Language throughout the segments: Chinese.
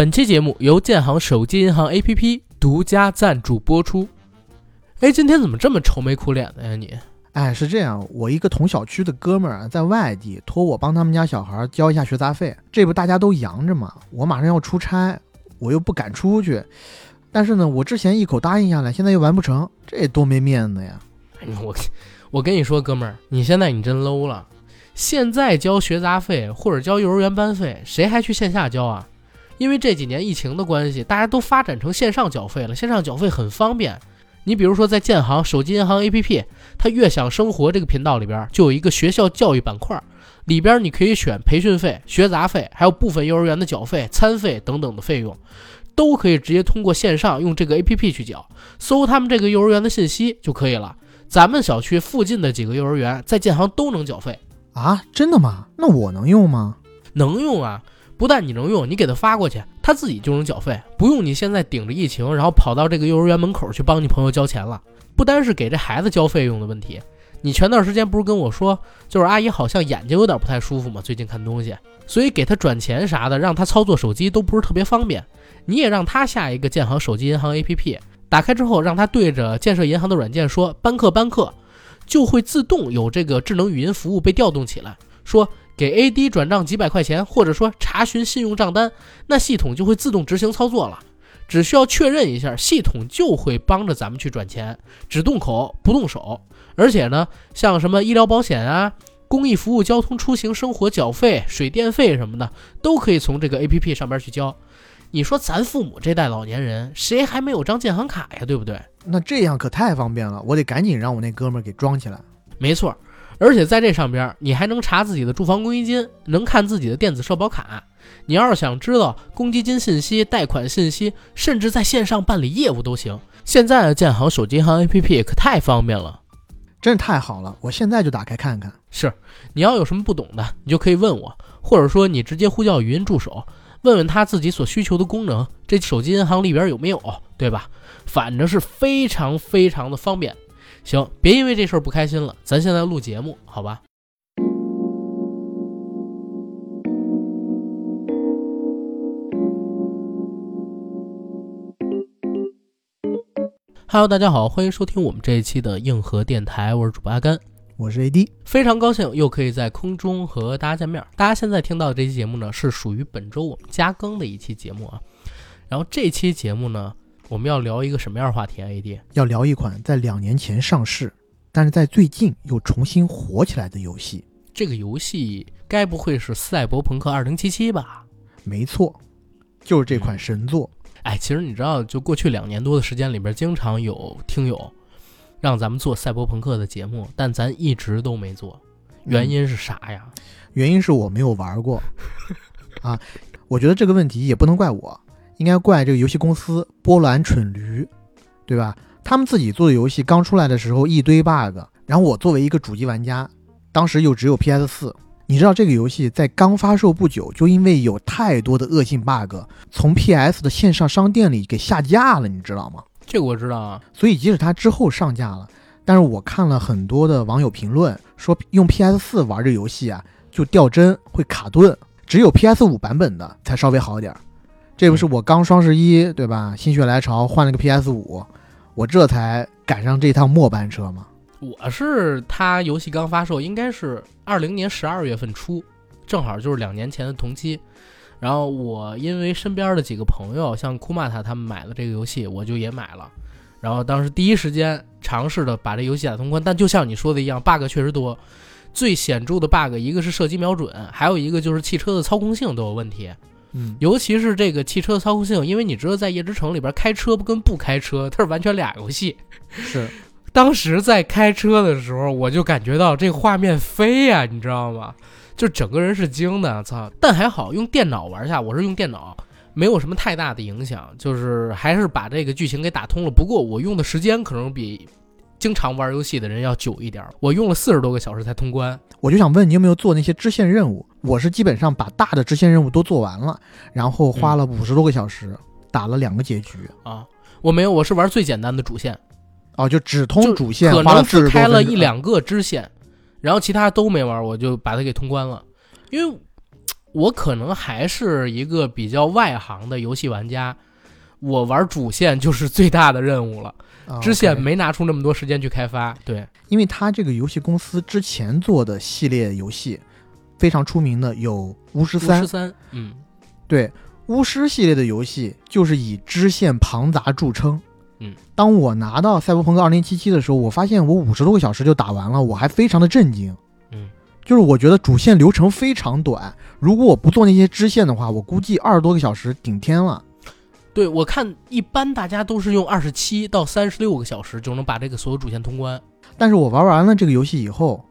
本期节目由建行手机银行 APP 独家赞助播出。哎，今天怎么这么愁眉苦脸的呀你？哎，是这样，我一个同小区的哥们儿啊，在外地托我帮他们家小孩交一下学杂费，这不大家都阳着嘛，我马上要出差，我又不敢出去，但是呢，我之前一口答应下来，现在又完不成，这多没面子呀！我我跟你说，哥们儿，你现在你真 low 了。现在交学杂费或者交幼儿园班费，谁还去线下交啊？因为这几年疫情的关系，大家都发展成线上缴费了，线上缴费很方便。你比如说，在建行手机银行 APP，它悦享生活这个频道里边就有一个学校教育板块，里边你可以选培训费、学杂费，还有部分幼儿园的缴费、餐费等等的费用，都可以直接通过线上用这个 APP 去缴，搜他们这个幼儿园的信息就可以了。咱们小区附近的几个幼儿园在建行都能缴费啊？真的吗？那我能用吗？能用啊。不但你能用，你给他发过去，他自己就能缴费，不用你现在顶着疫情，然后跑到这个幼儿园门口去帮你朋友交钱了。不单是给这孩子交费用的问题，你前段时间不是跟我说，就是阿姨好像眼睛有点不太舒服嘛，最近看东西，所以给他转钱啥的，让他操作手机都不是特别方便。你也让他下一个建行手机银行 APP，打开之后让他对着建设银行的软件说“班课班课”，就会自动有这个智能语音服务被调动起来，说。给 AD 转账几百块钱，或者说查询信用账单，那系统就会自动执行操作了。只需要确认一下，系统就会帮着咱们去转钱，只动口不动手。而且呢，像什么医疗保险啊、公益服务、交通出行、生活缴费、水电费什么的，都可以从这个 APP 上边去交。你说咱父母这代老年人，谁还没有张建行卡呀？对不对？那这样可太方便了，我得赶紧让我那哥们儿给装起来。没错。而且在这上边，你还能查自己的住房公积金，能看自己的电子社保卡。你要是想知道公积金信息、贷款信息，甚至在线上办理业务都行。现在建行手机银行 APP 可太方便了，真是太好了！我现在就打开看看。是，你要有什么不懂的，你就可以问我，或者说你直接呼叫语音助手，问问他自己所需求的功能，这手机银行里边有没有，对吧？反正是非常非常的方便。行，别因为这事儿不开心了，咱现在录节目，好吧？Hello，大家好，欢迎收听我们这一期的硬核电台，我是主播阿甘，我是 AD，非常高兴又可以在空中和大家见面。大家现在听到的这期节目呢，是属于本周我们加更的一期节目啊。然后这期节目呢。我们要聊一个什么样的话题？AD 要聊一款在两年前上市，但是在最近又重新火起来的游戏。这个游戏该不会是《赛博朋克2077》吧？没错，就是这款神作。哎，其实你知道，就过去两年多的时间里边，经常有听友让咱们做赛博朋克的节目，但咱一直都没做。原因是啥呀？原因是我没有玩过。啊，我觉得这个问题也不能怪我。应该怪这个游戏公司波兰蠢驴，对吧？他们自己做的游戏刚出来的时候一堆 bug，然后我作为一个主机玩家，当时又只有 PS 四，你知道这个游戏在刚发售不久就因为有太多的恶性 bug，从 PS 的线上商店里给下架了，你知道吗？这个我知道啊。所以即使它之后上架了，但是我看了很多的网友评论说，用 PS 四玩这游戏啊就掉帧会卡顿，只有 PS 五版本的才稍微好点。这不是我刚双十一对吧？心血来潮换了个 PS 五，我这才赶上这趟末班车嘛。我是他游戏刚发售，应该是二零年十二月份出，正好就是两年前的同期。然后我因为身边的几个朋友，像库玛塔他们买了这个游戏，我就也买了。然后当时第一时间尝试的把这游戏打通关，但就像你说的一样，bug 确实多。最显著的 bug 一个是射击瞄准，还有一个就是汽车的操控性都有问题。嗯，尤其是这个汽车操控性，因为你知道，在夜之城里边开车不跟不开车，它是完全俩游戏。是，当时在开车的时候，我就感觉到这个画面飞呀，你知道吗？就整个人是惊的，操！但还好用电脑玩下，我是用电脑，没有什么太大的影响，就是还是把这个剧情给打通了。不过我用的时间可能比。经常玩游戏的人要久一点，我用了四十多个小时才通关。我就想问你有没有做那些支线任务？我是基本上把大的支线任务都做完了，然后花了五十多个小时打了两个结局啊。我没有，我是玩最简单的主线，哦，就只通主线，可能只开了一两个支线，然后其他都没玩，我就把它给通关了。因为我可能还是一个比较外行的游戏玩家，我玩主线就是最大的任务了，啊支线没拿出那么多时间去开发。对，因为它这个游戏公司之前做的系列游戏非常出名的有《巫师巫三师》，三，嗯对，巫师系列的游戏就是以支线庞杂著称。嗯，当我拿到《赛博朋克2077》的时候，我发现我五十多个小时就打完了，我还非常的震惊。嗯，就是我觉得主线流程非常短，如果我不做那些支线的话，我估计二十多个小时顶天了。对，我看一般大家都是用二十七到三十六个小时就能把这个所有主线通关。但是我玩完了这个游戏以后，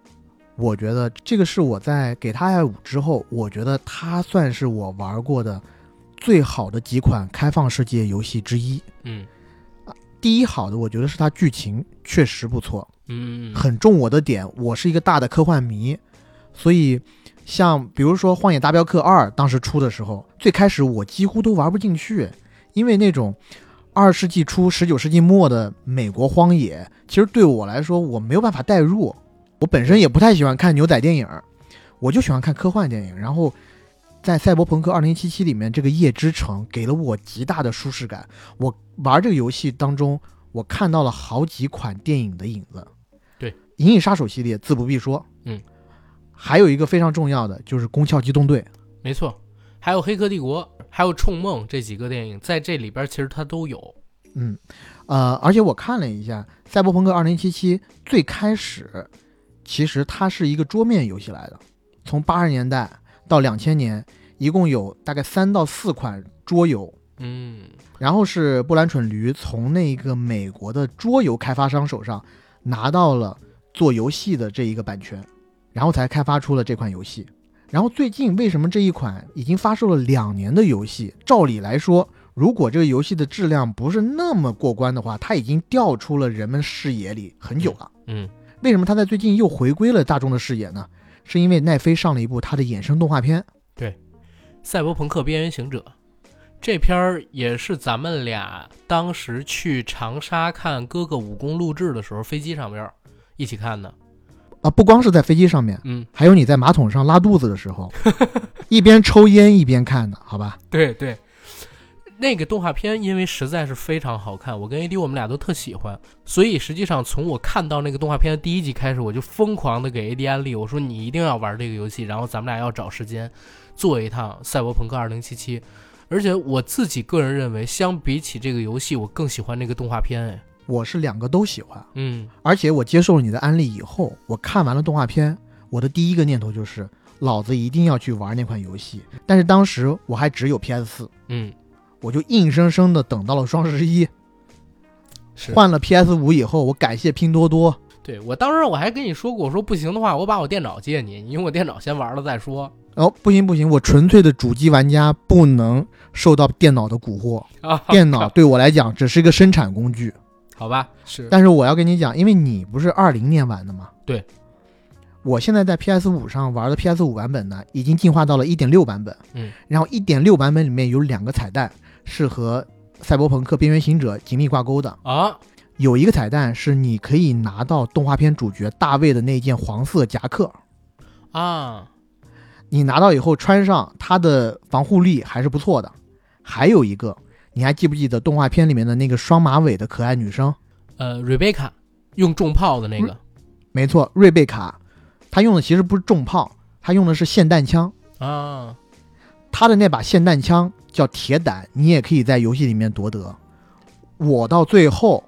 我觉得这个是我在给他爱五之后，我觉得它算是我玩过的最好的几款开放世界游戏之一。嗯第一好的，我觉得是它剧情确实不错，嗯，很中我的点。我是一个大的科幻迷，所以像比如说《荒野大镖客二》当时出的时候，最开始我几乎都玩不进去，因为那种二十世纪初、十九世纪末的美国荒野，其实对我来说我没有办法代入。我本身也不太喜欢看牛仔电影，我就喜欢看科幻电影。然后在《赛博朋克2077》里面，这个夜之城给了我极大的舒适感。我玩这个游戏当中，我看到了好几款电影的影子。对，《银翼杀手》系列自不必说。嗯，还有一个非常重要的就是《攻壳机动队》。没错，还有《黑客帝国》，还有《冲梦》这几个电影，在这里边其实它都有。嗯，呃，而且我看了一下《赛博朋克2077》，最开始其实它是一个桌面游戏来的，从八十年代到两千年，一共有大概三到四款桌游。嗯然后是波兰蠢驴从那个美国的桌游开发商手上拿到了做游戏的这一个版权，然后才开发出了这款游戏。然后最近为什么这一款已经发售了两年的游戏，照理来说，如果这个游戏的质量不是那么过关的话，它已经掉出了人们视野里很久了。嗯，为什么他在最近又回归了大众的视野呢？是因为奈飞上了一部他的衍生动画片。《对赛博朋克：边缘行者》这片儿也是咱们俩当时去长沙看哥哥武功录制的时候，飞机上边一起看的。啊，不光是在飞机上面，嗯，还有你在马桶上拉肚子的时候，一边抽烟一边看的，好吧？对对，那个动画片因为实在是非常好看，我跟 AD 我们俩都特喜欢，所以实际上从我看到那个动画片的第一集开始，我就疯狂的给 AD 安利，我说你一定要玩这个游戏，然后咱们俩要找时间做一趟《赛博朋克2077》。而且我自己个人认为，相比起这个游戏，我更喜欢那个动画片。哎，我是两个都喜欢，嗯，而且我接受了你的安利以后，我看完了动画片，我的第一个念头就是，老子一定要去玩那款游戏。但是当时我还只有 PS 四，嗯，我就硬生生的等到了双十一，换了 PS 五以后，我感谢拼多多。对我当时我还跟你说过，我说不行的话，我把我电脑借你，你用我电脑先玩了再说。哦，不行不行，我纯粹的主机玩家不能受到电脑的蛊惑，啊，电脑对我来讲只是一个生产工具。好吧，是，但是我要跟你讲，因为你不是二零年玩的吗？对，我现在在 PS 五上玩的 PS 五版本呢，已经进化到了一点六版本。嗯，然后一点六版本里面有两个彩蛋是和《赛博朋克：边缘行者》紧密挂钩的。啊，有一个彩蛋是你可以拿到动画片主角大卫的那件黄色夹克，啊，你拿到以后穿上，它的防护力还是不错的。还有一个，你还记不记得动画片里面的那个双马尾的可爱女生？呃，瑞贝卡用重炮的那个没错，瑞贝卡，她用的其实不是重炮，她用的是霰弹枪。啊，她的那把霰弹枪叫铁胆，你也可以在游戏里面夺得。我到最后，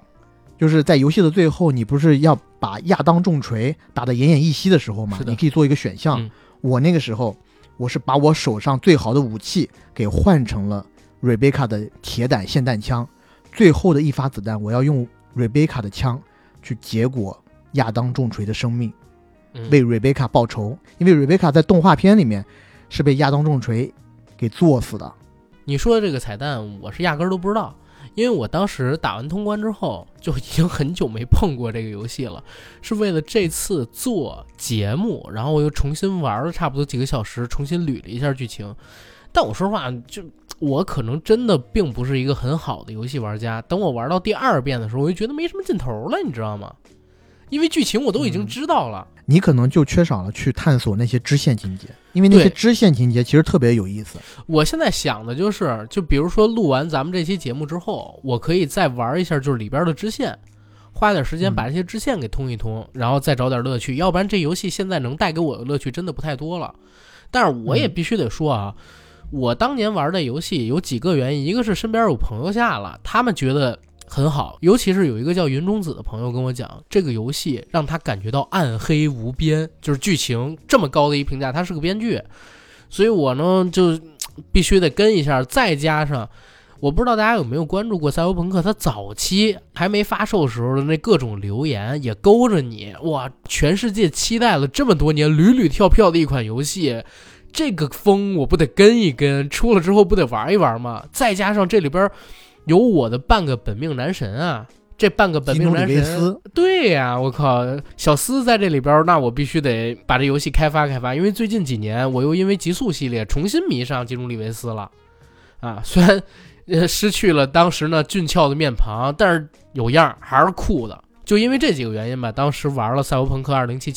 就是在游戏的最后，你不是要把亚当重锤打得奄奄一息的时候吗是？的你可以做一个选项。嗯我那个时候，我是把我手上最好的武器给换成了瑞贝卡的铁胆霰弹枪，最后的一发子弹，我要用瑞贝卡的枪去结果亚当重锤的生命。嗯为瑞贝卡报仇，因为瑞贝卡在动画片里面是被亚当重锤给作死的。你说的这个彩蛋，我是压根儿都不知道，因为我当时打完通关之后，就已经很久没碰过这个游戏了，是为了这次做节目，然后我又重新玩了差不多几个小时，重新捋了一下剧情。但我说实话，就我可能真的并不是一个很好的游戏玩家。等我玩到第二遍的时候，我就觉得没什么劲头了，你知道吗？因为剧情我都已经嗯知道了。你可能就缺少了去探索那些支线情节，因为那些支线情节其实特别有意思。我现在想的就是，就比如说录完咱们这期节目之后，我可以再玩一下，就是里边的支线，花点时间嗯把这些支线给通一通，然后再找点乐趣。要不然这游戏现在能带给我的乐趣真的不太多了。但是我也嗯必须得说啊，我当年玩的游戏有几个原因，一个是身边有朋友下了，他们觉得很好，尤其是有一个叫云中子的朋友跟我讲，这个游戏让他感觉到暗黑无边，就是剧情这么高的一评价，他是个编剧，所以我呢就必须得跟一下，再加上。我不知道大家有没有关注过赛博朋克，它早期还没发售时候的那各种留言，也勾着你哇！全世界期待了这么多年，屡屡跳票的一款游戏，这个风我不得跟一跟，出了之后不得玩一玩吗？再加上这里边有我的半个本命男神啊，这半个本命男神，对呀、我靠，小斯在这里边，那我必须得把这游戏开发开发，因为最近几年我又因为极速系列重新迷上金努里维斯了，啊，虽然呃失去了当时呢俊俏的面庞，但是有样儿还是酷的。就因为这几个原因吧，当时玩了《赛博朋克2077》，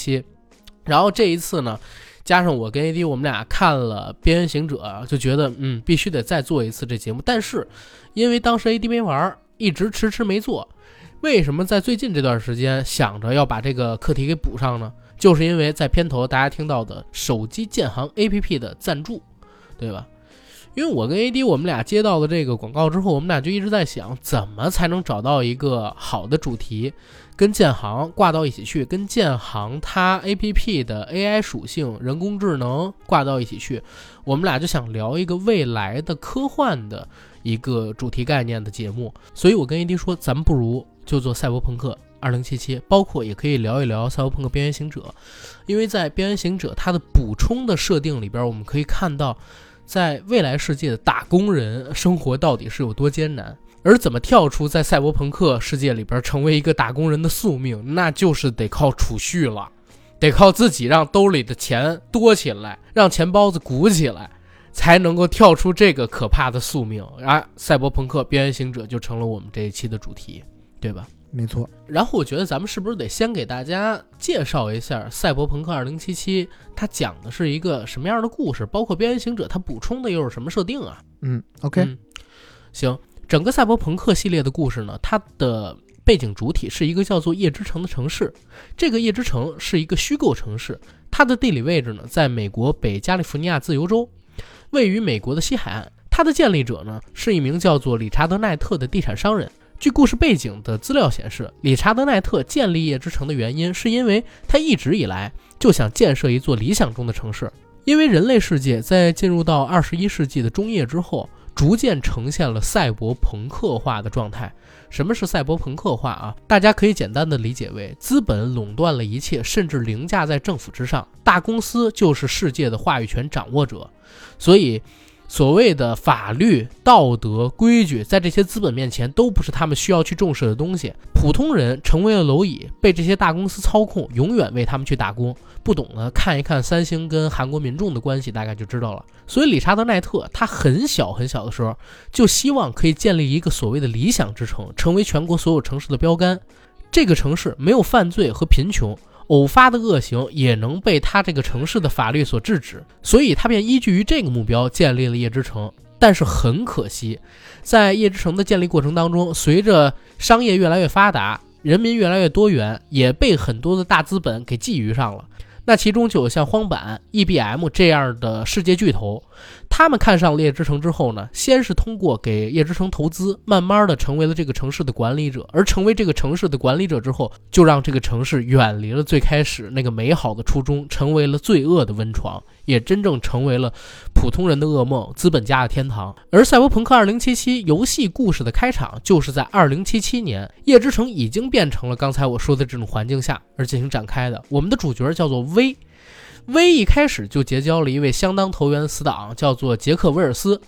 然后这一次呢，加上我跟 AD 我们俩看了《边缘行者》，就觉得嗯必须得再做一次这节目。但是因为当时 AD 没玩，一直迟迟没做。为什么在最近这段时间想着要把这个课题给补上呢？就是因为在片头大家听到的手机建行 APP 的赞助，对吧？因为我跟 AD 我们俩接到了这个广告之后，我们俩就一直在想，怎么才能找到一个好的主题，跟建行挂到一起去，跟建行它 APP 的 AI 属性、人工智能挂到一起去。我们俩就想聊一个未来的科幻的一个主题概念的节目，所以我跟 AD 说，咱们不如就做赛博朋克2077，包括也可以聊一聊赛博朋克边缘行者，因为在边缘行者它的补充的设定里边，我们可以看到，在未来世界的打工人生活到底是有多艰难。而怎么跳出在赛博朋克世界里边成为一个打工人的宿命，那就是得靠储蓄了，得靠自己让兜里的钱多起来，让钱包子鼓起来，才能够跳出这个可怕的宿命。啊，赛博朋克边缘行者就成了我们这一期的主题，对吧？没错，然后我觉得咱们是不是得先给大家介绍一下《赛博朋克2077》，它讲的是一个什么样的故事，包括边缘行者它补充的又是什么设定啊？嗯，OK，、嗯，行，整个赛博朋克系列的故事呢，它的背景主体是一个叫做夜之城的城市。这个夜之城是一个虚构城市，它的地理位置呢，在美国北加利福尼亚自由州，位于美国的西海岸。它的建立者呢，是一名叫做理查德·奈特的地产商人。据故事背景的资料显示，理查德·奈特建立夜之城的原因，是因为他一直以来就想建设一座理想中的城市。因为人类世界在进入到二十一世纪的中叶之后，逐渐呈现了赛博朋克化的状态。什么是赛博朋克化啊？大家可以简单的理解为，资本垄断了一切，甚至凌驾在政府之上，大公司就是世界的话语权掌握者。所以，所谓的法律、道德、规矩，在这些资本面前都不是他们需要去重视的东西。普通人成为了蝼蚁，被这些大公司操控，永远为他们去打工。不懂的看一看三星跟韩国民众的关系，大概就知道了。所以理查德·奈特他很小很小的时候就希望可以建立一个所谓的理想之城，成为全国所有城市的标杆。这个城市没有犯罪和贫穷，偶发的恶行也能被他这个城市的法律所制止，所以他便依据于这个目标建立了夜之城。但是很可惜，在夜之城的建立过程当中，随着商业越来越发达，人民越来越多元，也被很多的大资本给觊觎上了。那其中就有像荒坂、EBM 这样的世界巨头，他们看上了夜之城之后呢，先是通过给夜之城投资，慢慢的成为了这个城市的管理者。而成为这个城市的管理者之后，就让这个城市远离了最开始那个美好的初衷，成为了罪恶的温床，也真正成为了普通人的噩梦，资本家的天堂。而《赛博朋克2077》游戏故事的开场，就是在2077年，夜之城已经变成了刚才我说的这种环境下而进行展开的。我们的主角叫做威。威一开始就结交了一位相当投缘的死党，叫做杰克·威尔斯。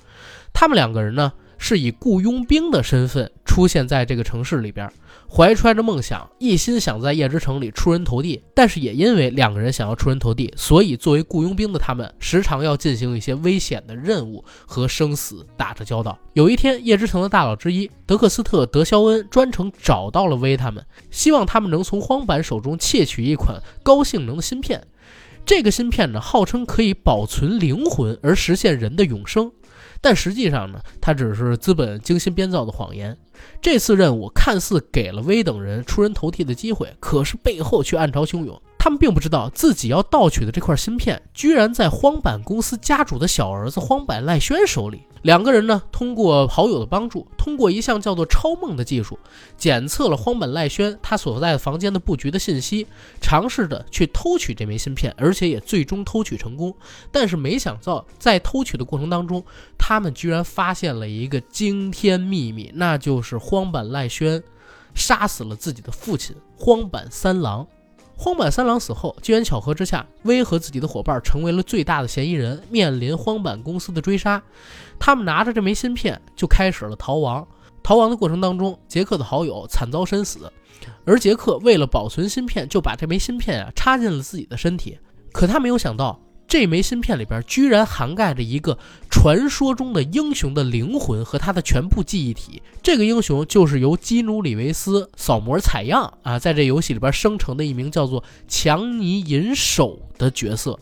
他们两个人呢，是以雇佣兵的身份出现在这个城市里边，怀揣着梦想，一心想在夜之城里出人头地。但是也因为两个人想要出人头地，所以作为雇佣兵的他们，时常要进行一些危险的任务和生死打着交道。有一天，夜之城的大佬之一德克斯特·德肖恩专程找到了威他们，希望他们能从荒坂手中窃取一款高性能的芯片。这个芯片呢，号称可以保存灵魂而实现人的永生。但实际上呢，它只是资本精心编造的谎言。这次任务看似给了威等人出人头地的机会，可是背后却暗潮汹涌。他们并不知道自己要盗取的这块芯片，居然在荒坂公司家主的小儿子荒坂赖宣手里。两个人呢，通过好友的帮助，通过一项叫做“超梦”的技术，检测了荒坂赖宣他所在的房间的布局的信息，尝试着去偷取这枚芯片，而且也最终偷取成功。但是没想到，在偷取的过程当中，他们居然发现了一个惊天秘密，那就是荒坂赖宣杀死了自己的父亲荒坂三郎。荒坂三郎死后，机缘巧合之下，威和自己的伙伴成为了最大的嫌疑人，面临荒坂公司的追杀。他们拿着这枚芯片就开始了逃亡。逃亡的过程当中，杰克的好友惨遭身死，而杰克为了保存芯片，就把这枚芯片啊插进了自己的身体。可他没有想到。这枚芯片里边居然涵盖着一个传说中的英雄的灵魂和他的全部记忆体。这个英雄就是由基努里维斯扫模采样啊，在这游戏里边生成的一名叫做强尼银手的角色。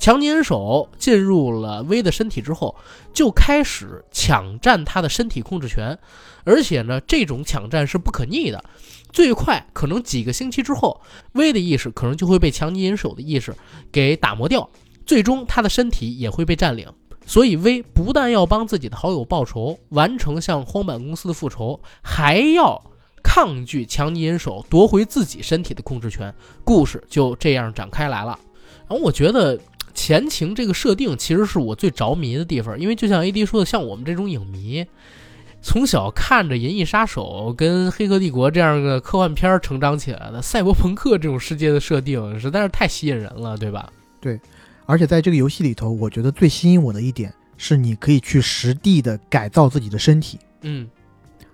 强尼银手进入了威的身体之后，就开始抢占他的身体控制权，而且呢，这种抢占是不可逆的。最快可能几个星期之后，威的意识可能就会被强尼银手的意识给打磨掉。最终，他的身体也会被占领，所以威不但要帮自己的好友报仇，完成向荒坂公司的复仇，还要抗拒强尼银手夺回自己身体的控制权。故事就这样展开来了。然后我觉得前情这个设定其实是我最着迷的地方，因为就像 AD 说的，像我们这种影迷，从小看着《银翼杀手》跟《黑客帝国》这样的科幻片成长起来的，赛博朋克这种世界的设定实在是太吸引人了，对吧？对。而且在这个游戏里头，我觉得最吸引我的一点是，你可以去实地的改造自己的身体。嗯，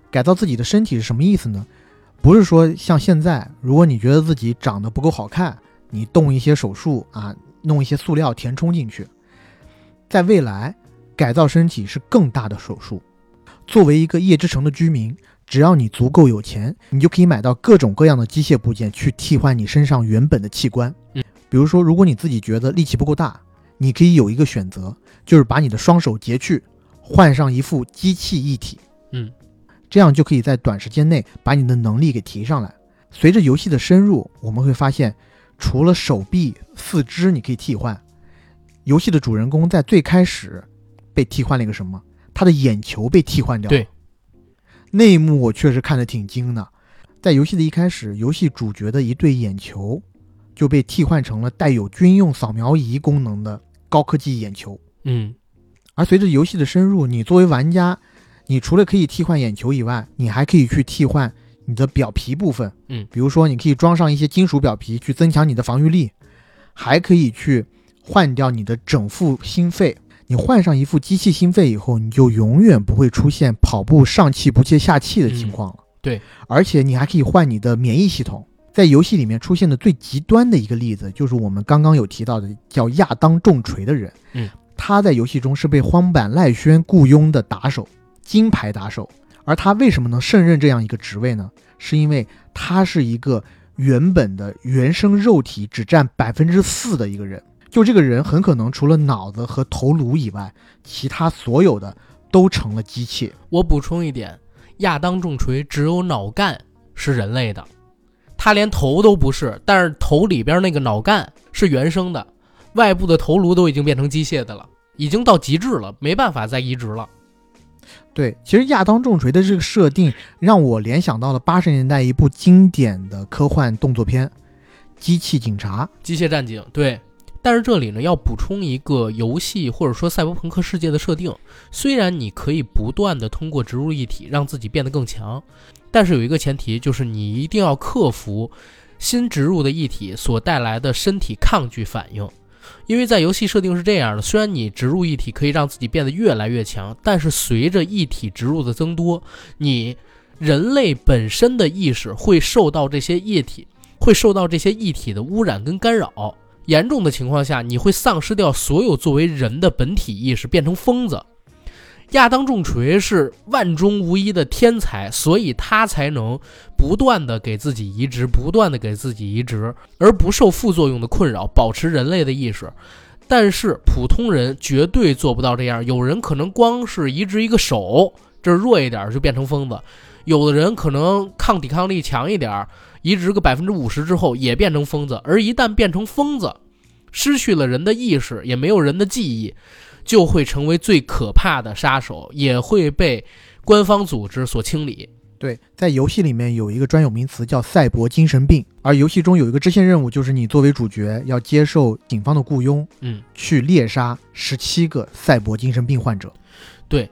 改造自己的身体是什么意思呢？不是说像现在，如果你觉得自己长得不够好看，你动一些手术啊，弄一些塑料填充进去。在未来，改造身体是更大的手术。作为一个夜之城的居民，只要你足够有钱，你就可以买到各种各样的机械部件去替换你身上原本的器官。嗯。比如说，如果你自己觉得力气不够大，你可以有一个选择，就是把你的双手截去，换上一副机器一体，嗯，这样就可以在短时间内把你的能力给提上来。随着游戏的深入，我们会发现，除了手臂、四肢你可以替换，游戏的主人公在最开始被替换了一个什么？他的眼球被替换掉了。对，那一幕我确实看得挺惊的。在游戏的一开始，游戏主角的一对眼球。就被替换成了带有军用扫描仪功能的高科技眼球。嗯，而随着游戏的深入，你作为玩家，你除了可以替换眼球以外，你还可以去替换你的表皮部分。嗯，比如说你可以装上一些金属表皮去增强你的防御力，还可以去换掉你的整副心肺。你换上一副机器心肺以后，你就永远不会出现跑步上气不接下气的情况了。对，而且你还可以换你的免疫系统。在游戏里面出现的最极端的一个例子，就是我们刚刚有提到的叫亚当重锤的人。嗯，他在游戏中是被荒坂赖宣雇佣的打手，金牌打手。而他为什么能胜任这样一个职位呢？是因为他是一个原本的原生肉体只占百分之四的一个人。就这个人很可能除了脑子和头颅以外，其他所有的都成了机器。我补充一点，亚当重锤只有脑干是人类的。他连头都不是，但是头里边那个脑干是原生的，外部的头颅都已经变成机械的了，已经到极致了，没办法再移植了。对，其实亚当重锤的这个设定让我联想到了八十年代一部经典的科幻动作片《机器警察》《机械战警》。对，但是这里呢要补充一个游戏或者说赛博朋克世界的设定，虽然你可以不断的通过植入一体让自己变得更强。但是有一个前提，就是你一定要克服新植入的异体所带来的身体抗拒反应，因为在游戏设定是这样的：虽然你植入异体可以让自己变得越来越强，但是随着异体植入的增多，你人类本身的意识会受到这些液体，会受到这些液体的污染跟干扰。严重的情况下，你会丧失掉所有作为人的本体意识，变成疯子。亚当重锤是万中无一的天才，所以他才能不断的给自己移植，不断的给自己移植，而不受副作用的困扰，保持人类的意识。但是普通人绝对做不到这样。有人可能光是移植一个手，这弱一点就变成疯子；有的人可能抗抵抗力强一点，移植个百分之五十之后也变成疯子。而一旦变成疯子，失去了人的意识，也没有人的记忆。就会成为最可怕的杀手，也会被官方组织所清理。对，在游戏里面有一个专有名词叫“赛博精神病”，而游戏中有一个支线任务，就是你作为主角要接受警方的雇佣，嗯，去猎杀十七个赛博精神病患者。对，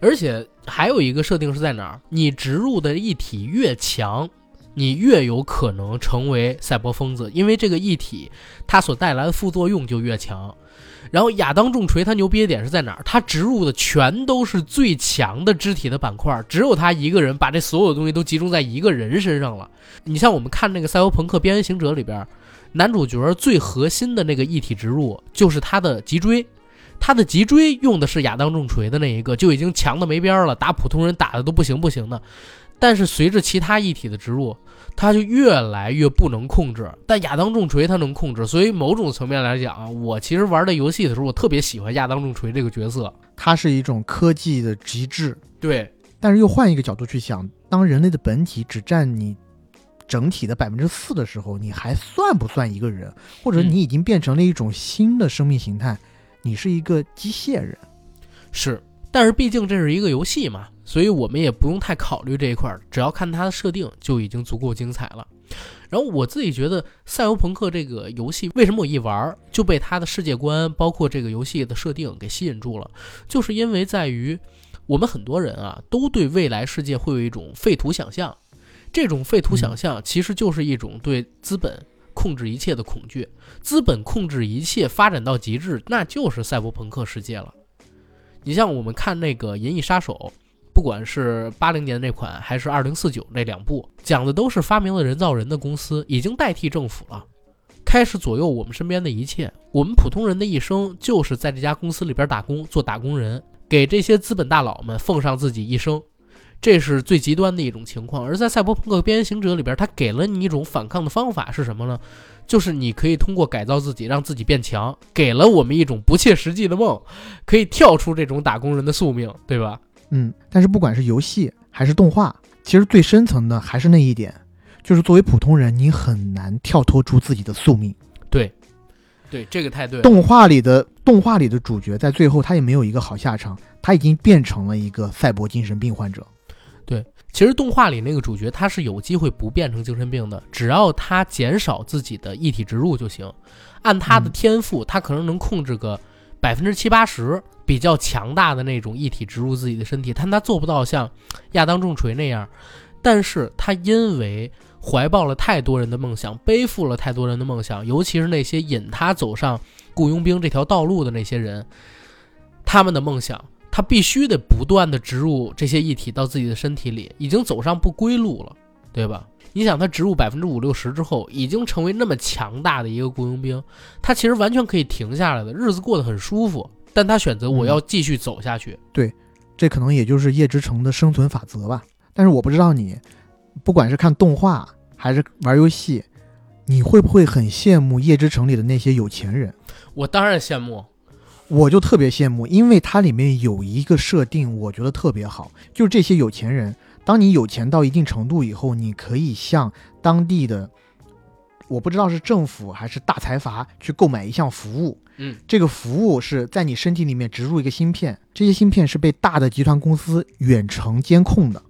而且还有一个设定是在哪儿？你植入的异体越强，你越有可能成为赛博疯子，因为这个异体它所带来的副作用就越强。然后亚当重锤他牛逼的点是在哪儿？他植入的全都是最强的肢体的板块，只有他一个人把这所有东西都集中在一个人身上了。你像我们看那个《赛博朋克：边缘行者》里边，男主角最核心的那个一体植入就是他的脊椎，他的脊椎用的是亚当重锤的那一个，就已经强的没边儿了，打普通人打的都不行不行的。但是随着其他异体的植入，它就越来越不能控制，但亚当重锤它能控制，所以某种层面来讲，我其实玩的游戏的时候，我特别喜欢亚当重锤这个角色，它是一种科技的极致。对，但是又换一个角度去想，当人类的本体只占你整体的百分之四的时候，你还算不算一个人？或者你已经变成了一种新的生命形态，你是一个机械人？是，但是毕竟这是一个游戏嘛。所以我们也不用太考虑这一块儿，只要看它的设定就已经足够精彩了。然后我自己觉得《赛博朋克》这个游戏为什么我一玩就被它的世界观，包括这个游戏的设定给吸引住了，就是因为在于我们很多人啊都对未来世界会有一种废土想象，这种废土想象其实就是一种对资本控制一切的恐惧，资本控制一切发展到极致，那就是赛博朋克世界了。你像我们看那个《银翼杀手》。不管是八零年那款还是二零四九那两部，讲的都是发明了人造人的公司已经代替政府了，开始左右我们身边的一切。我们普通人的一生就是在这家公司里边打工，做打工人，给这些资本大佬们奉上自己一生，这是最极端的一种情况。而在《赛博朋克：边缘行者》里边，他给了你一种反抗的方法是什么呢？就是你可以通过改造自己，让自己变强，给了我们一种不切实际的梦，可以跳出这种打工人的宿命，对吧？嗯，但是不管是游戏还是动画，其实最深层的还是那一点，就是作为普通人，你很难跳脱出自己的宿命。对，对，这个太对。动画里的动画里的主角在最后他也没有一个好下场，他已经变成了一个赛博精神病患者。对，其实动画里那个主角他是有机会不变成精神病的，只要他减少自己的异体植入就行。按他的天赋，他可能能控制个百分之七八十。比较强大的那种异体植入自己的身体，但他做不到像亚当重锤那样。但是他因为怀抱了太多人的梦想，背负了太多人的梦想，尤其是那些引他走上雇佣兵这条道路的那些人，他们的梦想，他必须得不断的植入这些异体到自己的身体里，已经走上不归路了，对吧？你想，他植入百分之五六十之后，已经成为那么强大的一个雇佣兵，他其实完全可以停下来的，日子过得很舒服。但他选择我要继续走下去，对，这可能也就是叶之城的生存法则吧。但是我不知道你，不管是看动画还是玩游戏，你会不会很羡慕叶之城里的那些有钱人？我当然羡慕，我就特别羡慕，因为它里面有一个设定，我觉得特别好，就是这些有钱人，当你有钱到一定程度以后，你可以向当地的。我不知道是政府还是大财阀去购买一项服务，嗯，这个服务是在你身体里面植入一个芯片，这些芯片是被大的集团公司远程监控的，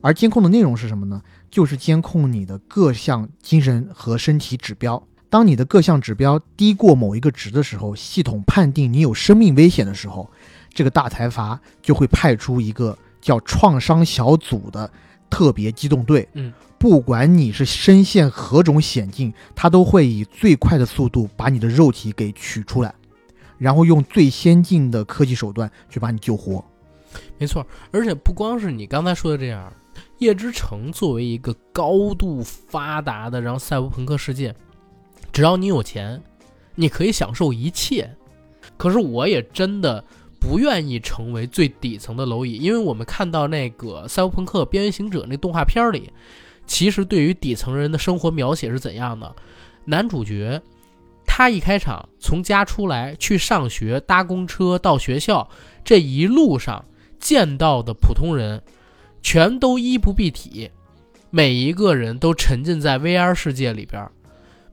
而监控的内容是什么呢？就是监控你的各项精神和身体指标。当你的各项指标低过某一个值的时候，系统判定你有生命危险的时候，这个大财阀就会派出一个叫创伤小组的特别机动队，嗯。不管你是身陷何种险境，他都会以最快的速度把你的肉体给取出来，然后用最先进的科技手段去把你救活。没错，而且不光是你刚才说的这样，夜之城作为一个高度发达的，然后赛博朋克世界，只要你有钱，你可以享受一切。可是我也真的不愿意成为最底层的蝼蚁，因为我们看到那个《赛博朋克：边缘行者》那动画片里，其实对于底层人的生活描写是怎样的？男主角他一开场从家出来去上学，搭公车到学校，这一路上见到的普通人。全都衣不蔽体，每一个人都沉浸在 VR 世界里边，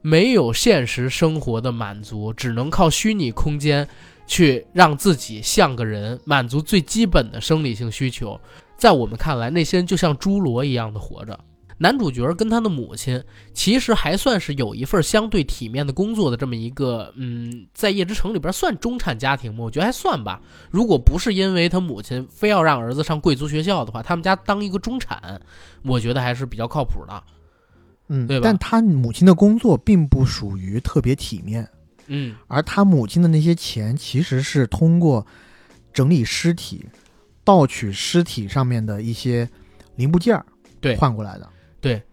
没有现实生活的满足，只能靠虚拟空间去让自己像个人，满足最基本的生理性需求。在我们看来，那些人就像侏罗一样的活着。男主角跟他的母亲其实还算是有一份相对体面的工作的这么一个，嗯，在夜之城里边算中产家庭吗？我觉得还算吧。如果不是因为他母亲非要让儿子上贵族学校的话，他们家当一个中产，我觉得还是比较靠谱的，嗯，对吧？但他母亲的工作并不属于特别体面，嗯，而他母亲的那些钱其实是通过整理尸体、盗取尸体上面的一些零部件儿对换过来的。对，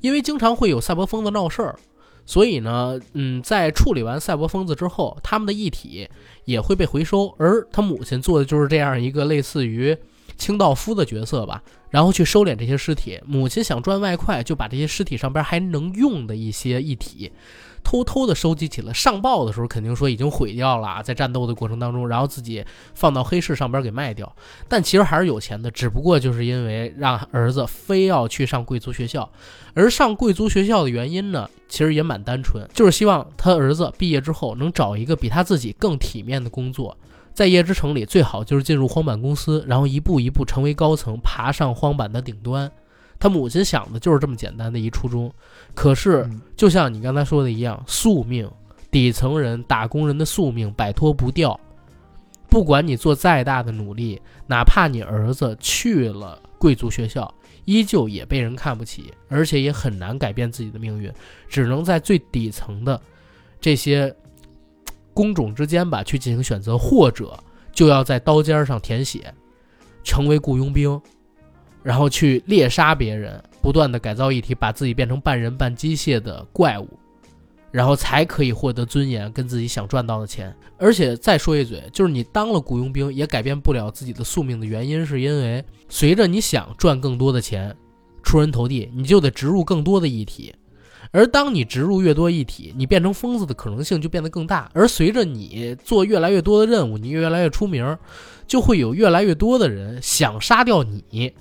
因为经常会有赛博疯子闹事儿，所以呢，嗯，在处理完赛博疯子之后，他们的遗体也会被回收，而他母亲做的就是这样一个类似于清道夫的角色吧，然后去收敛这些尸体。母亲想赚外快，就把这些尸体上边还能用的一些遗体。偷偷的收集起来，上报的时候肯定说已经毁掉了，在战斗的过程当中，然后自己放到黑市上边给卖掉。但其实还是有钱的，只不过就是因为让儿子非要去上贵族学校，而上贵族学校的原因呢，其实也蛮单纯，就是希望他儿子毕业之后能找一个比他自己更体面的工作，在夜之城里最好就是进入荒坂公司，然后一步一步成为高层，爬上荒坂的顶端。他母亲想的就是这么简单的一初衷，可是就像你刚才说的一样，宿命，底层人、打工人的宿命摆脱不掉。不管你做再大的努力，哪怕你儿子去了贵族学校，依旧也被人看不起，而且也很难改变自己的命运，只能在最底层的这些工种之间吧去进行选择，或者就要在刀尖上舔血，成为雇佣兵。然后去猎杀别人，不断的改造一体，把自己变成半人半机械的怪物，然后才可以获得尊严跟自己想赚到的钱。而且再说一嘴，就是你当了雇佣兵也改变不了自己的宿命的原因，是因为随着你想赚更多的钱，出人头地，你就得植入更多的异体。而当你植入越多异体，你变成疯子的可能性就变得更大。而随着你做越来越多的任务，你越来越出名，就会有越来越多的人想杀掉你。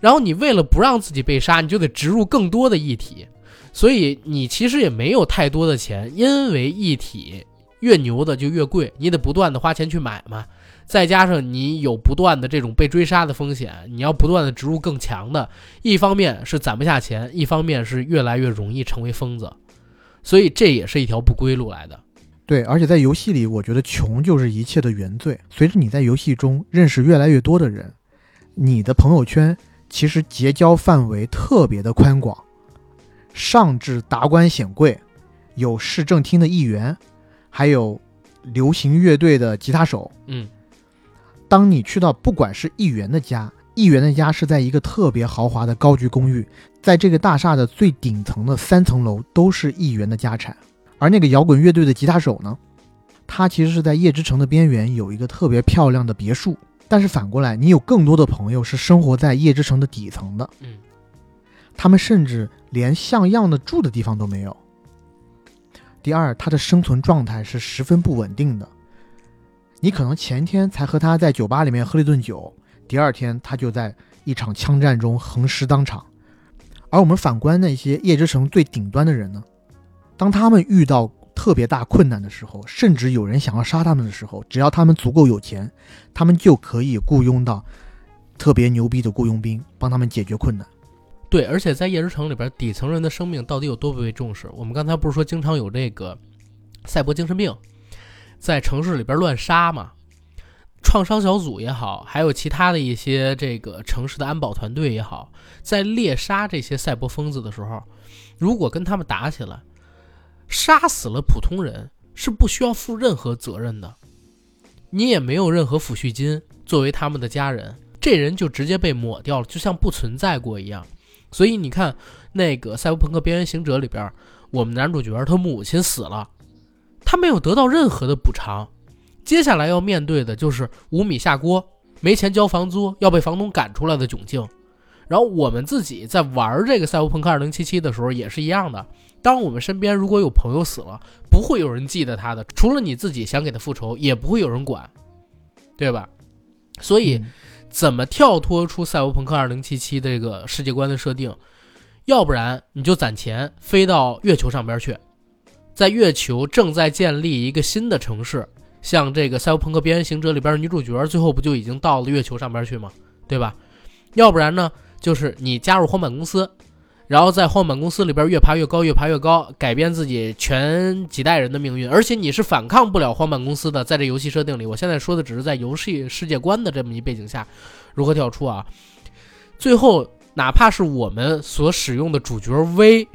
然后你为了不让自己被杀，你就得植入更多的异体，所以你其实也没有太多的钱，因为异体越牛的就越贵，你得不断的花钱去买嘛。再加上你有不断的这种被追杀的风险，你要不断的植入更强的，一方面是攒不下钱，一方面是越来越容易成为疯子，所以这也是一条不归路来的。对，而且在游戏里，我觉得穷就是一切的原罪。随着你在游戏中认识越来越多的人，你的朋友圈。其实结交范围特别的宽广，上至达官显贵，有市政厅的议员，还有流行乐队的吉他手。嗯，当你去到不管是议员的家，议员的家是在一个特别豪华的高级公寓，在这个大厦的最顶层的三层楼都是议员的家产，而那个摇滚乐队的吉他手呢，他其实是在夜之城的边缘有一个特别漂亮的别墅。但是反过来，你有更多的朋友是生活在夜之城的底层的，嗯，他们甚至连像样的住的地方都没有。第二，他的生存状态是十分不稳定的。你可能前天才和他在酒吧里面喝了一顿酒，第二天他就在一场枪战中横尸当场。而我们反观那些夜之城最顶端的人呢，当他们遇到特别大困难的时候，甚至有人想要杀他们的时候，只要他们足够有钱，他们就可以雇佣到特别牛逼的雇佣兵，帮他们解决困难。对，而且在夜之城里边，底层人的生命到底有多不被重视？我们刚才不是说经常有这个赛博精神病在城市里边乱杀嘛？创伤小组也好，还有其他的一些这个城市的安保团队也好，在猎杀这些赛博疯子的时候，如果跟他们打起来，杀死了普通人是不需要负任何责任的，你也没有任何抚恤金作为他们的家人，这人就直接被抹掉了，就像不存在过一样。所以你看，那个《赛博朋克：边缘行者》里边，我们男主角他母亲死了，他没有得到任何的补偿，接下来要面对的就是五米下锅，没钱交房租，要被房东赶出来的窘境。然后我们自己在玩这个《赛博朋克2077》的时候也是一样的。当我们身边如果有朋友死了，不会有人记得他的，除了你自己想给他复仇，也不会有人管，对吧？所以，怎么跳脱出《赛博朋克2077》这个世界观的设定？要不然你就攒钱飞到月球上边去，在月球正在建立一个新的城市，像这个《赛博朋克：边缘行者》里边女主角，最后不就已经到了月球上边去吗？对吧？要不然呢，就是你加入荒坂公司。然后在荒坂公司里边越爬越高，越爬越高，改变自己全几代人的命运，而且你是反抗不了荒坂公司的。在这游戏设定里，我现在说的只是在游戏世界观的这么一背景下，如何跳出啊？最后，哪怕是我们所使用的主角 V，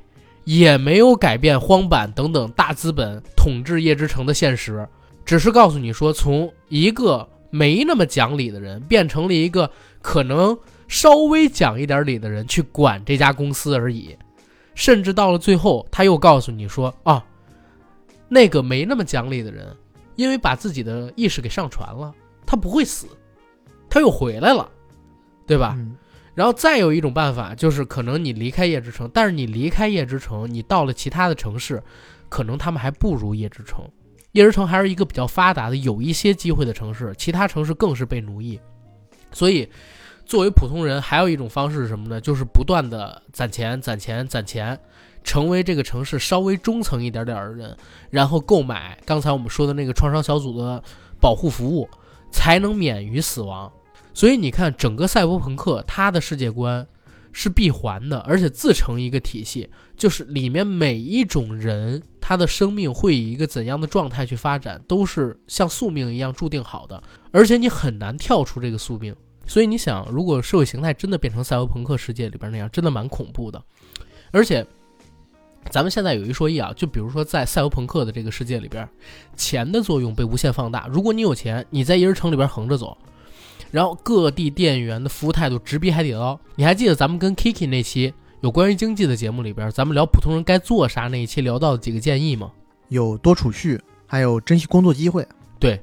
也没有改变荒坂等等大资本统治夜之城的现实，只是告诉你说，从一个没那么讲理的人，变成了一个可能。稍微讲一点理的人去管这家公司而已，甚至到了最后，他又告诉你说：“啊，那个没那么讲理的人，因为把自己的意识给上传了，他不会死，他又回来了，对吧？”然后再有一种办法，就是可能你离开夜之城，但是你离开夜之城，你到了其他的城市，可能他们还不如夜之城。夜之城还是一个比较发达的、有一些机会的城市，其他城市更是被奴役，所以。作为普通人，还有一种方式是什么呢？就是不断的攒钱、攒钱、攒钱，成为这个城市稍微中层一点点的人，然后购买刚才我们说的那个创伤小组的保护服务，才能免于死亡。所以你看，整个赛博朋克它的世界观是闭环的，而且自成一个体系，就是里面每一种人他的生命会以一个怎样的状态去发展，都是像宿命一样注定好的，而且你很难跳出这个宿命。所以你想，如果社会形态真的变成赛博朋克世界里边那样，真的蛮恐怖的。而且，咱们现在有一说一啊，就比如说在赛博朋克的这个世界里边，钱的作用被无限放大。如果你有钱，你在一人城里边横着走，然后各地店员的服务态度直逼海底捞。你还记得咱们跟 Kiki 那期有关于经济的节目里边，咱们聊普通人该做啥那一期聊到的几个建议吗？有多储蓄，还有珍惜工作机会。对。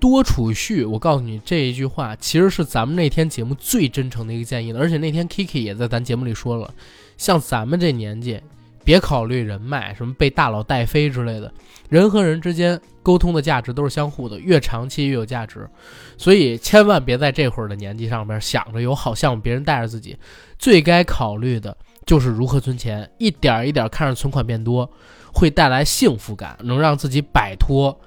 多储蓄，我告诉你这一句话，其实是咱们那天节目最真诚的一个建议了。而且那天 Kiki 也在咱节目里说了，像咱们这年纪，别考虑人脉，什么被大佬带飞之类的，人和人之间沟通的价值都是相互的，越长期越有价值。所以千万别在这会儿的年纪上面想着有好项目别人带着自己，最该考虑的就是如何存钱，一点一点看着存款变多，会带来幸福感，能让自己摆脱。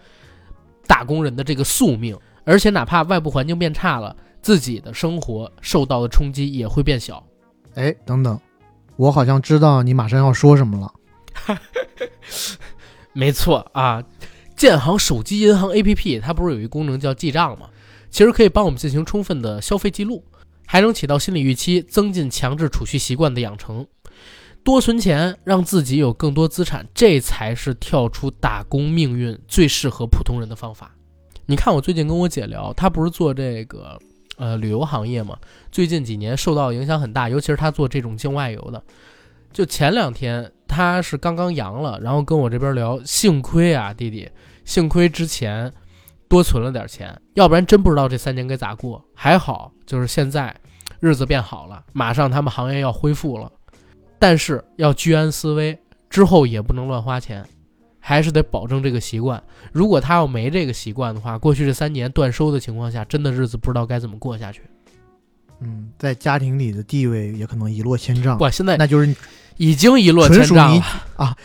打工人的这个宿命，而且哪怕外部环境变差了，自己的生活受到的冲击也会变小。哎，等等，我好像知道你马上要说什么了。没错啊，建行手机银行 APP 它不是有一功能叫记账吗？其实可以帮我们进行充分的消费记录，还能起到心理预期，增进强制储蓄习惯的养成。多存钱，让自己有更多资产，这才是跳出打工命运最适合普通人的方法。你看，我最近跟我姐聊，她不是做这个呃旅游行业嘛？最近几年受到影响很大，尤其是他做这种境外游的。就前两天，他是刚刚阳了，然后跟我这边聊，幸亏啊，弟弟，幸亏之前多存了点钱，要不然真不知道这三年该咋过。还好，就是现在日子变好了，马上他们行业要恢复了。但是要居安思危，之后也不能乱花钱，还是得保证这个习惯。如果他要没这个习惯的话，过去这三年断收的情况下，真的日子不知道该怎么过下去。嗯，在家庭里的地位也可能一落千丈。不，现在那就是已经一落千丈了啊！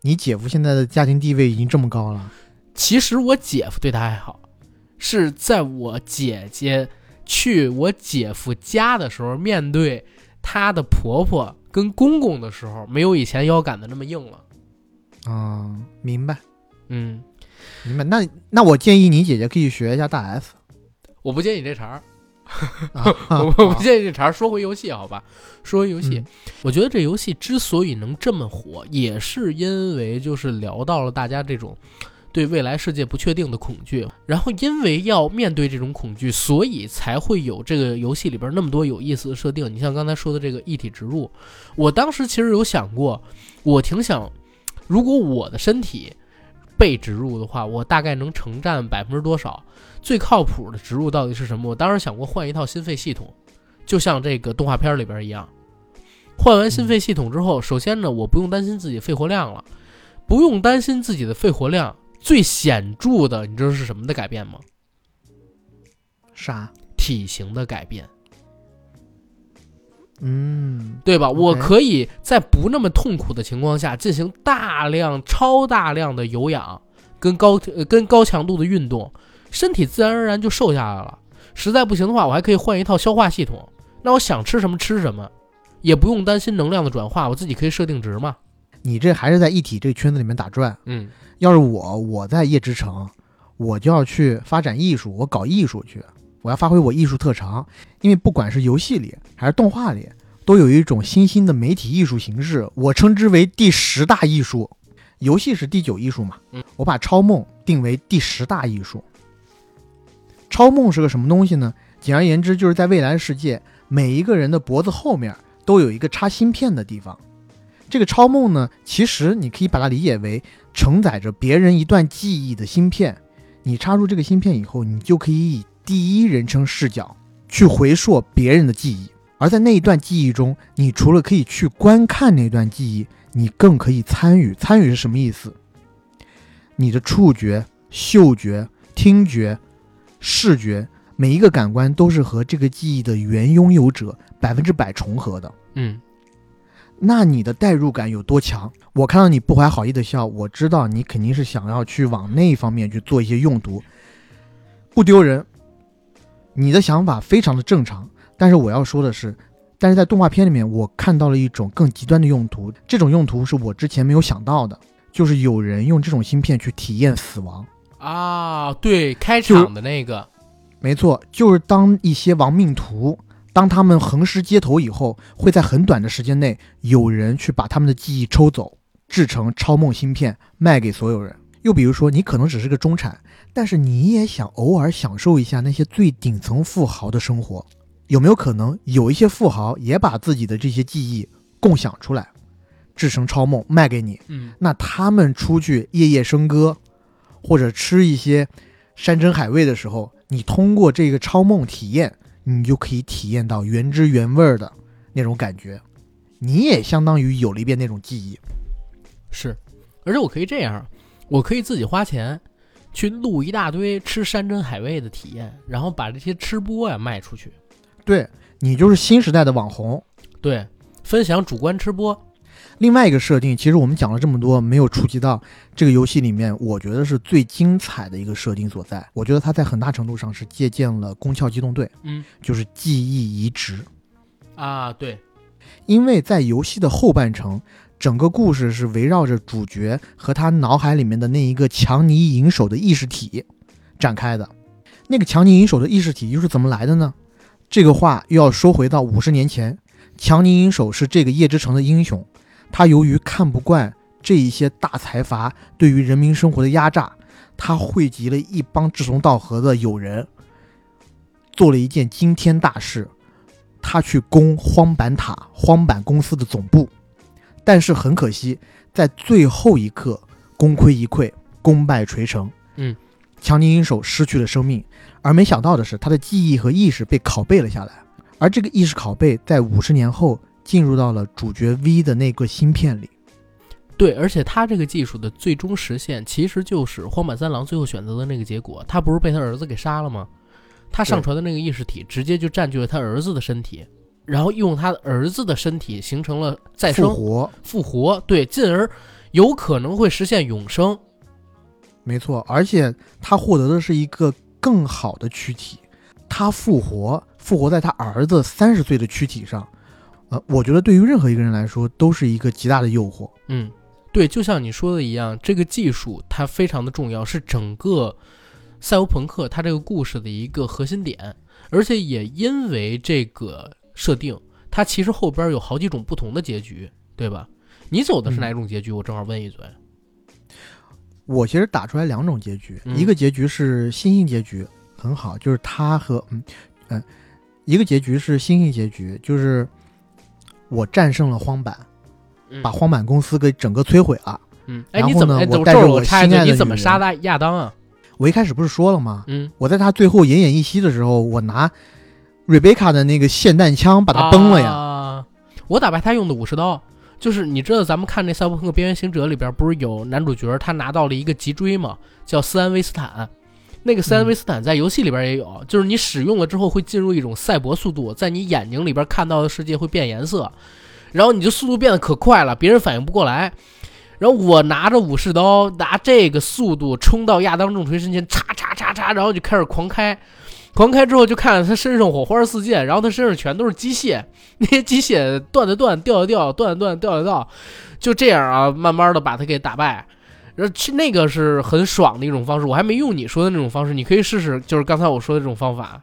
你姐夫现在的家庭地位已经这么高了。其实我姐夫对他还好，是在我姐姐去我姐夫家的时候，面对她的婆婆。跟公公的时候，没有以前腰杆子那么硬了。啊，明白，嗯，明白。那那我建议你姐姐可以学一下大 S。我不建议这茬儿，我不建议这茬儿。说回游戏，好吧，说回游戏，我觉得这游戏之所以能这么火，也是因为就是聊到了大家这种对未来世界不确定的恐惧。然后因为要面对这种恐惧，所以才会有这个游戏里边那么多有意思的设定。你像刚才说的这个一体植入，我当时其实有想过，我挺想，如果我的身体被植入的话，我大概能承占百分之多少？最靠谱的植入到底是什么？我当时想过换一套心肺系统，就像这个动画片里边一样。换完心肺系统之后，首先呢，我不用担心自己肺活量了，不用担心自己的肺活量。最显著的，你知道是什么的改变吗？啥？体型的改变。嗯，对吧？我可以在不那么痛苦的情况下进行大量、超大量的有氧跟高呃跟高强度的运动，身体自然而然就瘦下来了。实在不行的话，我还可以换一套消化系统。那我想吃什么吃什么，也不用担心能量的转化，我自己可以设定值嘛。你这还是在一体这个圈子里面打转。嗯，要是我，我在夜之城，我就要去发展艺术，我搞艺术去，我要发挥我艺术特长。因为不管是游戏里还是动画里，都有一种新兴的媒体艺术形式，我称之为第十大艺术。游戏是第九艺术嘛嗯，我把超梦定为第十大艺术。超梦是个什么东西呢？简而言之，就是在未来的世界，每一个人的脖子后面都有一个插芯片的地方。这个超梦呢，其实你可以把它理解为承载着别人一段记忆的芯片。你插入这个芯片以后，你就可以以第一人称视角去回溯别人的记忆。而在那一段记忆中，你除了可以去观看那段记忆，你更可以参与。参与是什么意思？你的触觉、嗅觉、听觉、视觉，每一个感官都是和这个记忆的原拥有者百分之百重合的。嗯，那你的代入感有多强？我看到你不怀好意的笑，我知道你肯定是想要去往那方面去做一些用途，不丢人。你的想法非常的正常，但是我要说的是，但是在动画片里面，我看到了一种更极端的用途，这种用途是我之前没有想到的，就是有人用这种芯片去体验死亡。啊，对，开场的那个，没错，就是当一些亡命徒，当他们横尸街头以后，会在很短的时间内，有人去把他们的记忆抽走，制成超梦芯片卖给所有人。又比如说，你可能只是个中产，但是你也想偶尔享受一下那些最顶层富豪的生活，有没有可能有一些富豪也把自己的这些记忆共享出来，制成超梦卖给你？嗯，那他们出去夜夜笙歌，或者吃一些山珍海味的时候，你通过这个超梦体验，你就可以体验到原汁原味儿的那种感觉，你也相当于有了一遍那种记忆。是，而且我可以这样，我可以自己花钱去录一大堆吃山珍海味的体验，然后把这些吃播呀卖出去，对你就是新时代的网红。对，分享主观吃播。另外一个设定，其实我们讲了这么多，没有触及到这个游戏里面，我觉得是最精彩的一个设定所在。我觉得它在很大程度上是借鉴了《宫壳机动队》，嗯就是记忆移植。啊，对，因为在游戏的后半程，整个故事是围绕着主角和他脑海里面的那一个强尼银手的意识体展开的。那个强尼银手的意识体又是怎么来的呢？这个话又要说回到五十年前，强尼银手是这个夜之城的英雄，他由于看不惯这一些大财阀对于人民生活的压榨，他汇集了一帮志同道合的友人，做了一件惊天大事。他去攻荒坂塔荒坂公司的总部，但是很可惜，在最后一刻功亏一篑，功败垂成。嗯，强尼银手失去了生命，而没想到的是，他的记忆和意识被拷贝了下来，而这个意识拷贝在五十年后进入到了主角 V 的那个芯片里。对，而且他这个技术的最终实现，其实就是荒坂三郎最后选择的那个结果。他不是被他儿子给杀了吗？他上传的那个意识体直接就占据了他儿子的身体，然后用他的儿子的身体形成了再生复活，复活，对，进而有可能会实现永生。没错，而且他获得的是一个更好的躯体，他复活，复活在他儿子三十岁的躯体上。呃，我觉得对于任何一个人来说，都是一个极大的诱惑。嗯，对，就像你说的一样，这个技术它非常的重要，是整个赛博朋克它这个故事的一个核心点。而且也因为这个设定，它其实后边有好几种不同的结局，对吧？你走的是哪种结局？我正好问一嘴。我其实打出来两种结局，嗯一个结局是星星结局，很好，就是他和嗯嗯，一个结局是星星结局，就是我战胜了荒坂，嗯把荒坂公司给整个摧毁了。嗯，哎，你怎么？我带着我心爱的你怎么杀人的亚当啊？我一开始不是说了吗？嗯，我在他最后奄奄一息的时候，我拿瑞贝卡的那个霰弹枪把他崩了呀。啊我打败他用的武士刀，就是你知道咱们看那《赛博朋克：边缘行者》里边不是有男主角他拿到了一个脊椎吗？叫斯安威斯坦。那个斯安威斯坦在游戏里边也有，就是你使用了之后会进入一种赛博速度，在你眼睛里边看到的世界会变颜色，然后你就速度变得可快了，别人反应不过来。然后我拿着武士刀，拿这个速度冲到亚当重锤身前，叉叉叉叉，然后就开始狂开。狂开之后就看着他身上火花四溅，然后他身上全都是机械，那些机械断的断，掉的掉，断的断，掉的掉，就这样啊，慢慢的把他给打败。然后去那个是很爽的一种方式，我还没用你说的那种方式，你可以试试，就是刚才我说的这种方法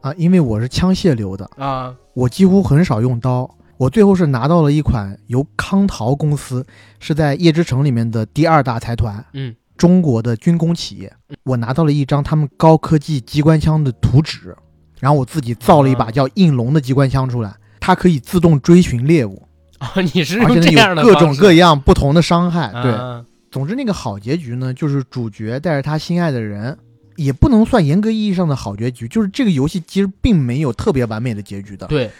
啊，因为我是枪械流的，啊。我几乎很少用刀。我最后是拿到了一款由康陶公司是在夜之城里面的第二大财团，嗯，中国的军工企业。我拿到了一张他们高科技机关枪的图纸，然后我自己造了一把啊叫应龙的机关枪出来，它可以自动追寻猎物，啊，你是而且呢用这样的有各种各样不同的伤害。对，啊总之那个好结局呢，就是主角带着他心爱的人，也不能算严格意义上的好结局，就是这个游戏其实并没有特别完美的结局的。对，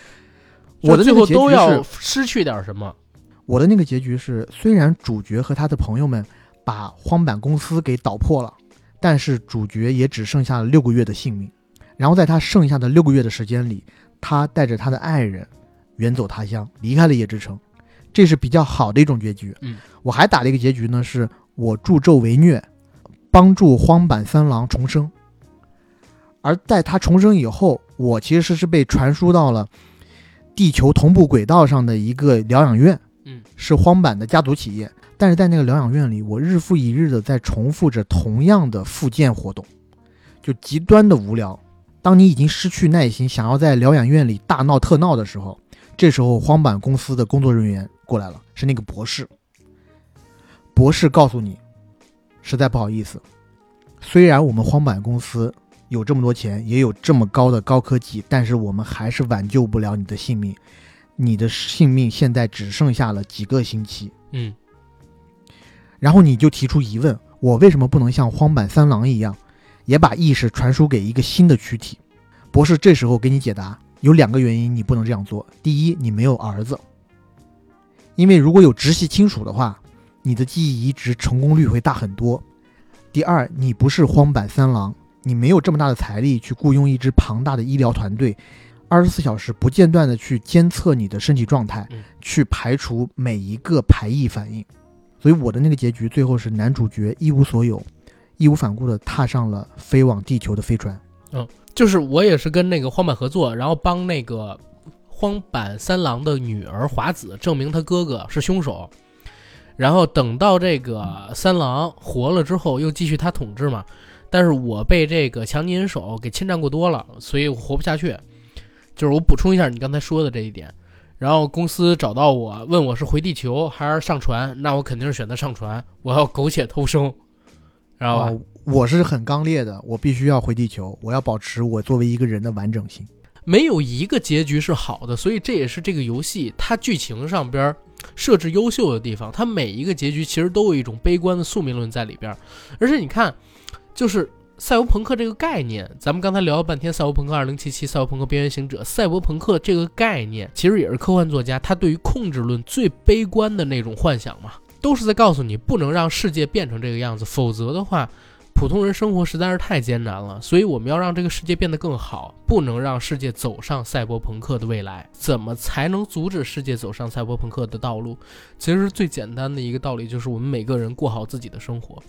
我的最后都要是，失去点什么。我的那个结局是，虽然主角和他的朋友们把荒坂公司给捣破了，但是主角也只剩下了六个月的性命。然后在他剩下的六个月的时间里，他带着他的爱人远走他乡，离开了夜之城，这是比较好的一种结局。嗯，我还打了一个结局呢，是我助纣为虐，帮助荒坂三郎重生。而在他重生以后，我其实是被传输到了地球同步轨道上的一个疗养院，嗯，是荒坂的家族企业。但是在那个疗养院里，我日复一日的在重复着同样的复健活动，就极端的无聊。当你已经失去耐心，想要在疗养院里大闹特闹的时候，这时候荒坂公司的工作人员过来了，是那个博士。博士告诉你，实在不好意思，虽然我们荒坂公司有这么多钱，也有这么高的高科技，但是我们还是挽救不了你的性命。你的性命现在只剩下了几个星期。嗯，然后你就提出疑问：我为什么不能像荒坂三郎一样，也把意识传输给一个新的躯体？博士这时候给你解答：有两个原因你不能这样做。第一，你没有儿子，因为如果有直系亲属的话，你的记忆移植成功率会大很多。第二，你不是荒坂三郎，你没有这么大的财力去雇佣一支庞大的医疗团队，二十四小时不间断的去监测你的身体状态嗯，去排除每一个排异反应。所以我的那个结局最后是男主角一无所有，义无反顾地踏上了飞往地球的飞船。嗯就是我也是跟那个荒坂合作，然后帮那个荒坂三郎的女儿华子证明他哥哥是凶手，然后等到这个三郎活了之后，又继续他统治嘛。但是我被这个强尼人手给侵占过多了，所以我活不下去。就是我补充一下你刚才说的这一点，然后公司找到我，问我是回地球还是上船，那我肯定是选择上船，我要苟且偷生，知道吧？哦我是很刚烈的，我必须要回地球，我要保持我作为一个人的完整性。没有一个结局是好的，所以这也是这个游戏它剧情上边设置优秀的地方。它每一个结局其实都有一种悲观的宿命论在里边，而且你看，就是赛博朋克这个概念，咱们刚才聊了半天，赛博朋克2077、赛博朋克边缘行者、赛博朋克这个概念，其实也是科幻作家他对于控制论最悲观的那种幻想嘛，都是在告诉你不能让世界变成这个样子，否则的话。普通人生活实在是太艰难了，所以我们要让这个世界变得更好，不能让世界走上赛博朋克的未来。怎么才能阻止世界走上赛博朋克的道路？其实最简单的一个道理就是我们每个人过好自己的生活，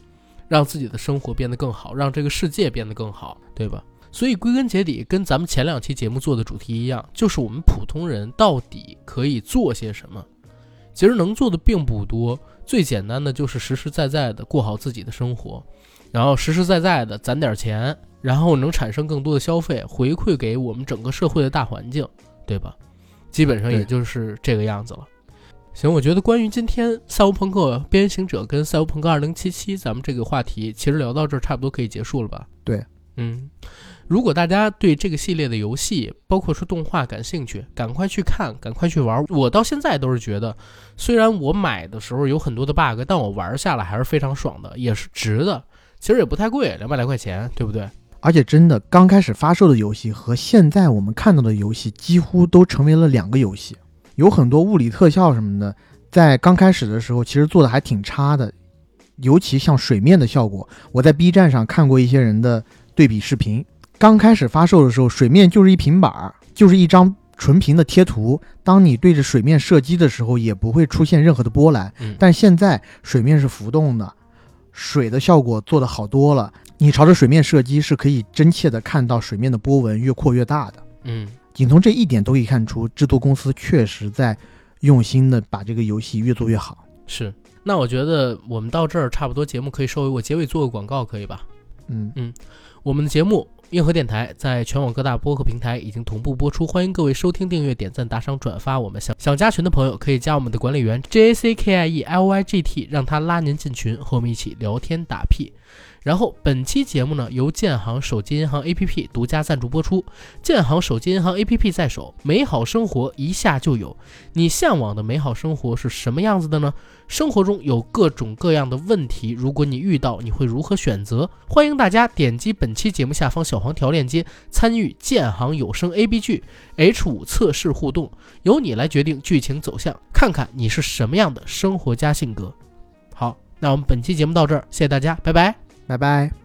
让自己的生活变得更好，让这个世界变得更好，对吧？所以归根结底，跟咱们前两期节目做的主题一样，就是我们普通人到底可以做些什么？其实能做的并不多，最简单的就是实实在在的过好自己的生活。然后实实在在的攒点钱，然后能产生更多的消费，回馈给我们整个社会的大环境，对吧？基本上也就是这个样子了。行，我觉得关于今天《赛博朋克：边缘行者》跟《赛博朋克2077》咱们这个话题，其实聊到这儿差不多可以结束了吧？对，嗯，如果大家对这个系列的游戏，包括说动画感兴趣，赶快去看，赶快去玩。我到现在都是觉得，虽然我买的时候有很多的 bug，但我玩下来还是非常爽的，也是值的。其实也不太贵，两百来块钱，对不对？而且真的，刚开始发售的游戏和现在我们看到的游戏几乎都成为了两个游戏。有很多物理特效什么的，在刚开始的时候其实做的还挺差的，尤其像水面的效果，我在 B 站上看过一些人的对比视频。刚开始发售的时候，水面就是一平板儿，就是一张纯平的贴图。当你对着水面射击的时候，也不会出现任何的波澜。嗯，但现在水面是浮动的，水的效果做得好多了。你朝着水面射击，是可以真切的看到水面的波纹越扩越大的。嗯，仅从这一点都可以看出，制作公司确实在用心的把这个游戏越做越好。是。那我觉得我们到这儿差不多，节目可以收尾。我结尾做个广告，可以吧？嗯嗯，我们的节目。硬核电台在全网各大播客平台已经同步播出，欢迎各位收听、订阅、点赞、打赏、转发。我们想想加群的朋友可以加我们的管理员 J A C K I E L Y G T，让他拉您进群，和我们一起聊天打屁。然后本期节目呢，由建行手机银行 APP 独家赞助播出。建行手机银行 APP 在手，美好生活一下就有。你向往的美好生活是什么样子的呢？生活中有各种各样的问题，如果你遇到，你会如何选择？欢迎大家点击本期节目下方小黄条链接，参与建行有声 A B 剧 H 五测试互动，由你来决定剧情走向，看看你是什么样的生活家性格。好，那我们本期节目到这儿，谢谢大家，拜拜。拜拜。